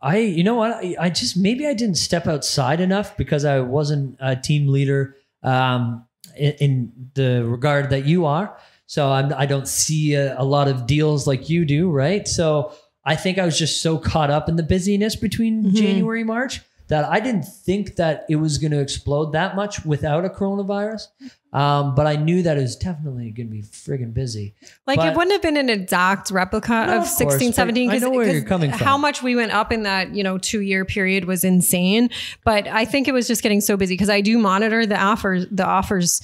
I, you know what? I, I just maybe I didn't step outside enough because I wasn't a team leader um, in, in the regard that you are. So I'm, I don't see a, a lot of deals like you do, right? So I think I was just so caught up in the busyness between Mhm. January March that I didn't think that it was going to explode that much without a coronavirus. Um, but I knew that it was definitely going to be friggin' busy. Like But- it wouldn't have been an exact replica No, of of 16, 17. I know where you're coming from. How much we went up in that, you know, two year period was insane. But I think it was just getting so busy because I do monitor the offers, the offers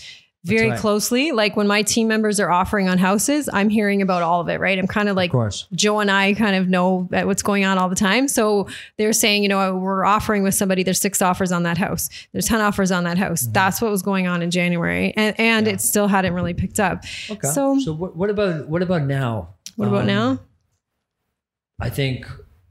very right. closely. Like when my team members are offering on houses, I'm hearing about all of it, right? I'm kind of like Of. Joe and I kind of know what's going on all the time. So they're saying, you know, we're offering with somebody, there's six offers on that house. There's 10 offers on that house. That's what was going on in January. And, and Mm-hmm. Yeah. it still hadn't really picked up. Okay. So- So, what, what about what about now? What about Um, now? I think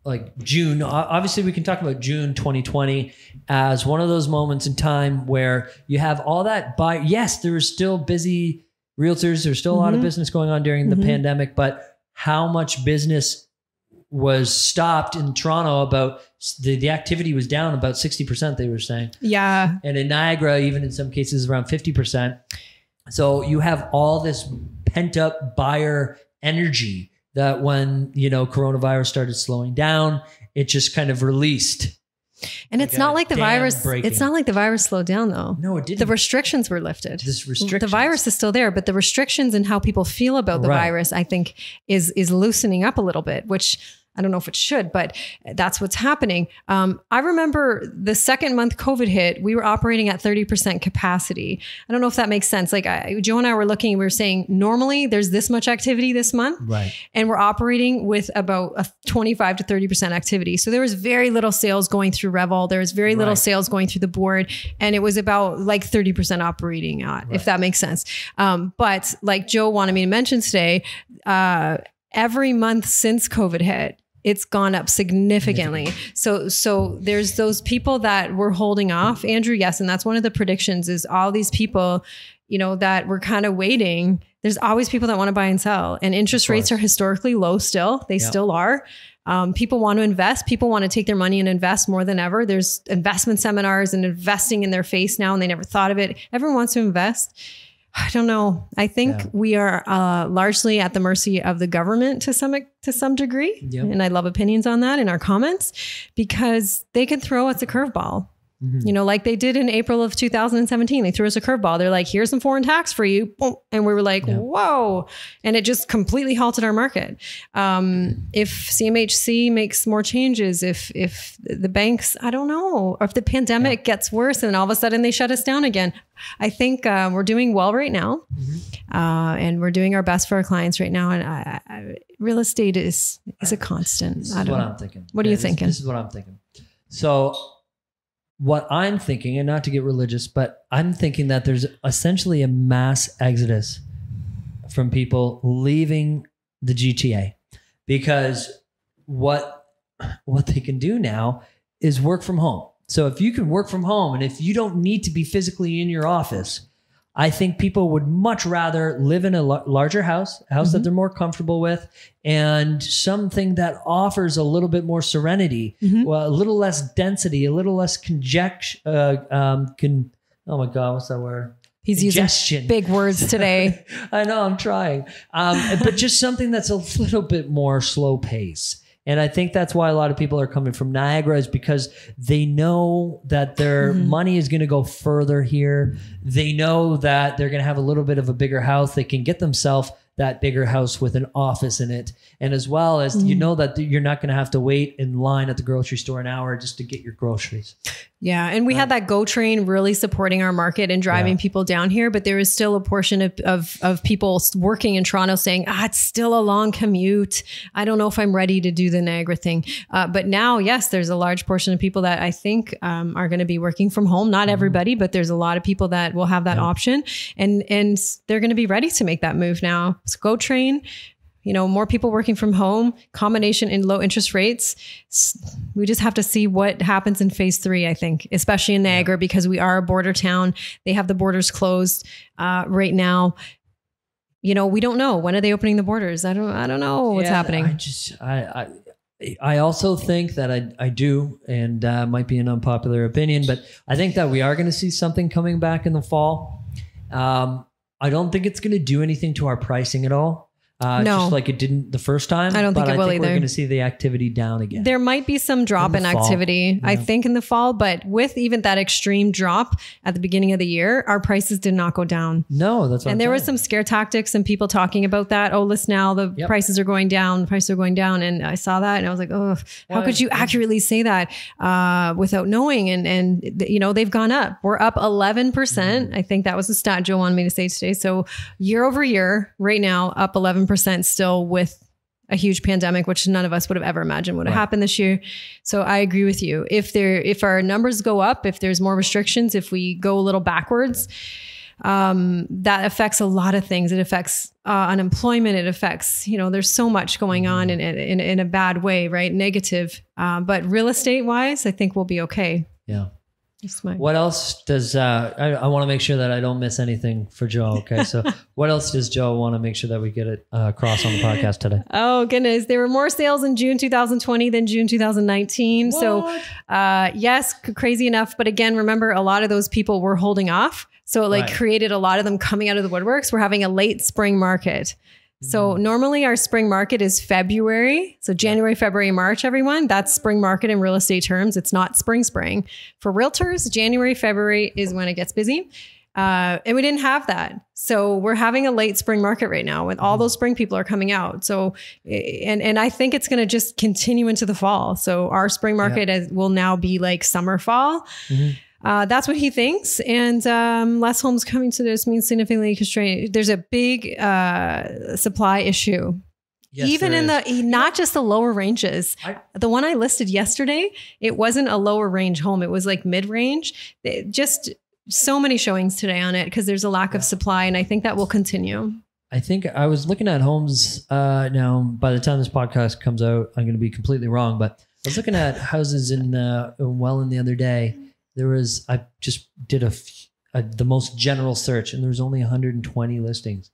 like June. Obviously, we can talk about June 2020 as one of those moments in time where you have all that buy. Yes, there was still busy realtors. There's still a lot of Mhm. business going on during the Mhm. pandemic, but how much business was stopped in Toronto? About the the activity was down about 60 percent. They were saying Yeah. and in Niagara, even in some cases, around 50%. So you have all this pent up buyer energy that when, you know, coronavirus started slowing down, it just kind of released. And Like it's not like the virus. breaking. It's not like the virus slowed down though. No, it didn't. The restrictions were lifted. this restriction. The virus is still there, but the restrictions and how people feel about the Right. virus, I think, is is loosening up a little bit, which I don't know if it should, but that's what's happening. Um, I remember the second month COVID hit, we were operating at 30% capacity. I don't know if that makes sense. Like I, Joe and I were looking, we were saying normally there's this much activity this month Right. and we're operating with about a 25 to 30% activity. So there was very little sales going through Revel. There was very little Right. sales going through the board. And it was about like 30% operating at, Right. if that makes sense. Um, but like Joe wanted me to mention today, uh, every month since COVID hit, it's gone up significantly. So so there's those people that were holding off. Andrew, yes, and that's one of the predictions is all these people you know, that we're kind of waiting. There's always people that want to buy and sell, and interest rates are historically low still. They Yeah. still are. Um, people want to invest. People want to take their money and invest more than ever. There's investment seminars and investing in their face now, and they never thought of it. Everyone wants to invest. I don't know. I think Yeah. we are uh, largely at the mercy of the government to some to some degree, Yep. and I love opinions on that in our comments because they can throw us a curveball. Mhm. You know, like they did in April of 2017. They threw us a curveball. They're like, here's some foreign tax for you. Boom. And we were like, Yeah. whoa. And it just completely halted our market. Um, if CMHC makes more changes, if if the banks, I don't know, or if the pandemic gets worse and all of a sudden they shut us down again, I think uh, we're doing well right now. Mm-hmm. Uh, and we're doing our best for our clients right now. And I, I, real estate is is a constant. This I is what know. I'm thinking. What are you this- thinking? This is what I'm thinking. So, what I'm thinking, and not to get religious, but I'm thinking that there's essentially a mass exodus from people leaving the GTA because what what they can do now is work from home. So if you can work from home and if you don't need to be physically in your office, I think people would much rather live in a larger house, a house that Mhm. they're more comfortable with, and something that offers a little bit more serenity, Mhm. well, a little less density, a little less conjecture. Uh, um, con- oh my God, what's that word? He's using Congestion. big words today. I know I'm trying, um, but just something that's a little bit more slow pace. And I think that's why a lot of people are coming from Niagara is because they know that their Mhm. money is going to go further here. They know that they're going to have a little bit of a bigger house. They can get themselves that bigger house with an office in it. And as well as you Mhm. know that you're not going to have to wait in line at the grocery store an hour just to get your groceries. Yeah, and we had that Go train really supporting our market and driving Yeah. people down here, but there is still a portion of, of of people working in Toronto saying, "Ah, it's still a long commute. I don't know if I'm ready to do the Niagara thing." Uh, but now, yes, there's a large portion of people that I think um, are going to be working from home. Not everybody, but there's a lot of people that will have that Mm-hmm. Yeah. option, and and they're going to be ready to make that move now. So Go train. You know, more people working from home, combination in low interest rates. We just have to see what happens in phase three, I think, especially in Niagara, because we are a border town. They have the borders closed uh, right now. You know, we don't know when are they opening the borders. I don't. I don't know what's Yeah, happening. I just I I I also think that I I do, and uh, might be an unpopular opinion, but I think that we are going to see something coming back in the fall. Um, I don't think it's going to do anything to our pricing at all. Uh, No. just like it didn't the first time. I don't think it will either. We're going to see the activity down again. There might be some drop In in, fall. activity, I think, in the fall, but with even that extreme drop at the beginning of the year, our prices did not go down. no, that's what and I'm there was some scare tactics and people talking about that. Oh, listen now, the Yep. prices are going down, the prices are going down. And I saw that and I was like, oh, how Why- could you accurately say that uh, without knowing? And, and, you know, they've gone up. We're up 11%. Mm-hmm. I think that was the stat Joe wanted me to say today. So year over year, right now, up 11% still with a huge pandemic, which none of us would have ever imagined would have Right. happened this year. So I agree with you. If there, if our numbers go up, if there's more restrictions, if we go a little backwards, um, that affects a lot of things. It affects uh, unemployment. It affects, you know, there's so much going on in, in, in a bad way, right? Negative. Uh, but real estate wise, I think we'll be okay. yeah. My, What else does uh, I, I want to make sure that I don't miss anything for Joe? Okay, so what else does Joe want to make sure that we get it uh, across on the podcast today? Oh goodness, there were more sales in June 2020 than June 2019. So, uh, yes, crazy enough. But again, remember a lot of those people were holding off. So it like Right. created a lot of them coming out of the woodworks. We're having a late spring market. So normally our spring market is February. So January, February, March, everyone. That's spring market in real estate terms. It's not spring, spring. For realtors, January, February is when it gets busy. Uh, and we didn't have that. So we're having a late spring market right now when all those spring people are coming out. So, and, and I think it's going to just continue into the fall. So our spring market is, will now be like summer, fall. Mhm. Uh, that's what he thinks. And um, less homes coming to this means significantly constrained. There's a big uh, supply issue. Yes, Even in is. the, not just the lower ranges. I- the one I listed yesterday, it wasn't a lower range home. It was like mid range. Just so many showings today on it because there's a lack of supply. And I think that will continue. I think I was looking at homes. Uh, now, by the time this podcast comes out, I'm going to be completely wrong. But I was looking at houses in uh, in Welland the other day. There was I just did a, uh, the most general search, and there's only 120 listings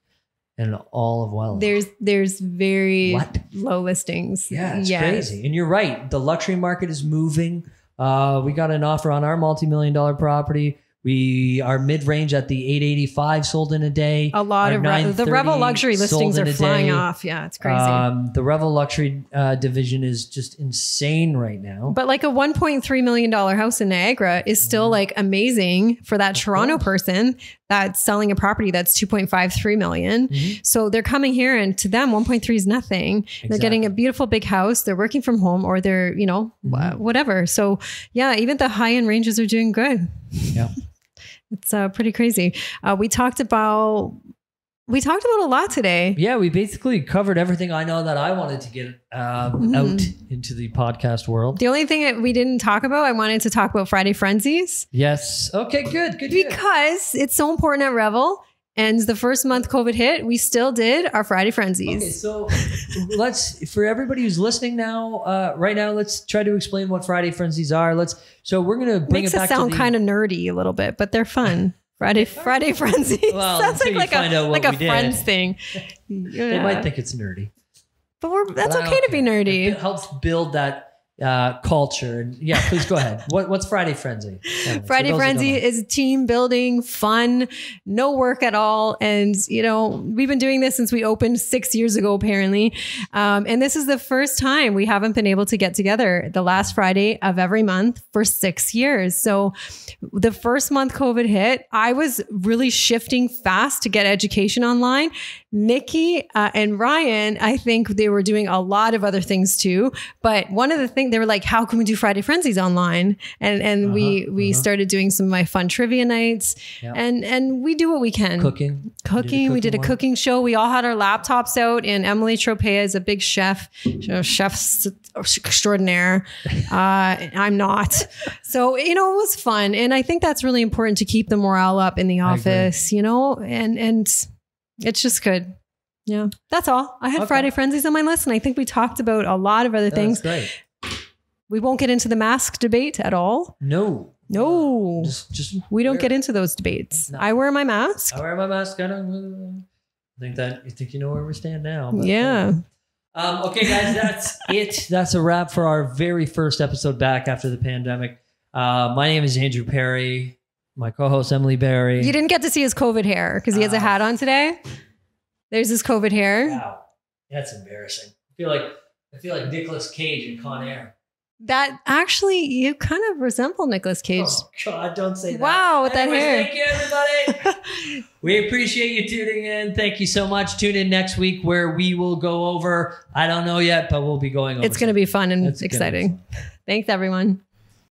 in all of Welland. There's there's very What? low listings. Yeah, it's Yes. crazy. And you're right. The luxury market is moving. Uh, we got an offer on our multi-million dollar property. We are mid-range at the 885 sold in a day. A lot of re- the 930 Revel luxury listings are flying day. off. Yeah, it's crazy. Um, the Revel luxury uh, division is just insane right now. But like a 1.3 million dollar house in Niagara is still like amazing for that Toronto course. person that's selling a property that's 2.53 million. Mhm. So they're coming here and to them 1.3 is nothing. They're getting a beautiful big house. They're working from home or they're, you know, Mhm. whatever. So yeah, even the high end ranges are doing good. Yeah. It's uh, pretty crazy. Uh, we talked about we talked about a lot today. Yeah, we basically covered everything I know that I wanted to get um, Mhm. out into the podcast world. The only thing that we didn't talk about, I wanted to talk about Friday Frenzies. Yes. Okay. Good. Good. good. because it's so important at Revel. And the first month COVID hit, we still did our Friday frenzies. Okay, so let's for everybody who's listening now, uh, right now, let's try to explain what Friday frenzies are. Let's so we're gonna bring Makes it it back sound to the, kind of nerdy a little bit, but they're fun. Friday Friday frenzies Well, sounds like you like a like a did. friends thing. They might think it's nerdy. but we're, that's okay to be nerdy. It helps build that uh, culture. Yeah, please go ahead. What, what's Friday frenzy? Anyway, Friday Frenzy is team building, fun, no work at all. And, you know, we've been doing this since we opened six years ago, apparently. Um, and this is the first time we haven't been able to get together the last Friday of every month for six years. So the first month COVID hit, I was really shifting fast to get education online. Nikki uh, and Ryan, I think they were doing a lot of other things too. But one of the things they were like, "How can we do Friday Frenzies online?" And and we Uh-huh, we uh-huh. started doing some of my fun trivia nights, Yeah. and and we do what we can. cooking. Cooking. We did a one? cooking show. We all had our laptops out, and Emily Tropea is a big chef, you know, chef extraordinaire. Uh, I'm not. So, you know, it was fun. And I think that's really important to keep the morale up in the office, you know, and, and it's just good. Yeah. That's all. I had Okay. Friday Frenzies on my list, and I think we talked about a lot of other That's things. great. We won't get into the mask debate at all. No. No. Just, just We don't wear get it. into those debates. No. I wear my mask. I wear my mask. I don't I think that you think you know where we stand now. but- Yeah. Um, okay, guys, that's it. That's a wrap for our very first episode back after the pandemic. Uh, my name is Andrew Perry. My co-host Emily Barry. You didn't get to see his COVID hair because he has a Ah. hat on today. There's his COVID hair. Wow, that's embarrassing. I feel like I feel like Nicolas Cage in Con Air. That actually, you kind of resemble Nicolas Cage. Oh God, don't say that. Wow, with that hair. Thank you, everybody. we appreciate you tuning in. Thank you so much. Tune in next week where we will go over. I don't know yet, but we'll be going over. it's going to be fun and It's exciting. Thanks, everyone.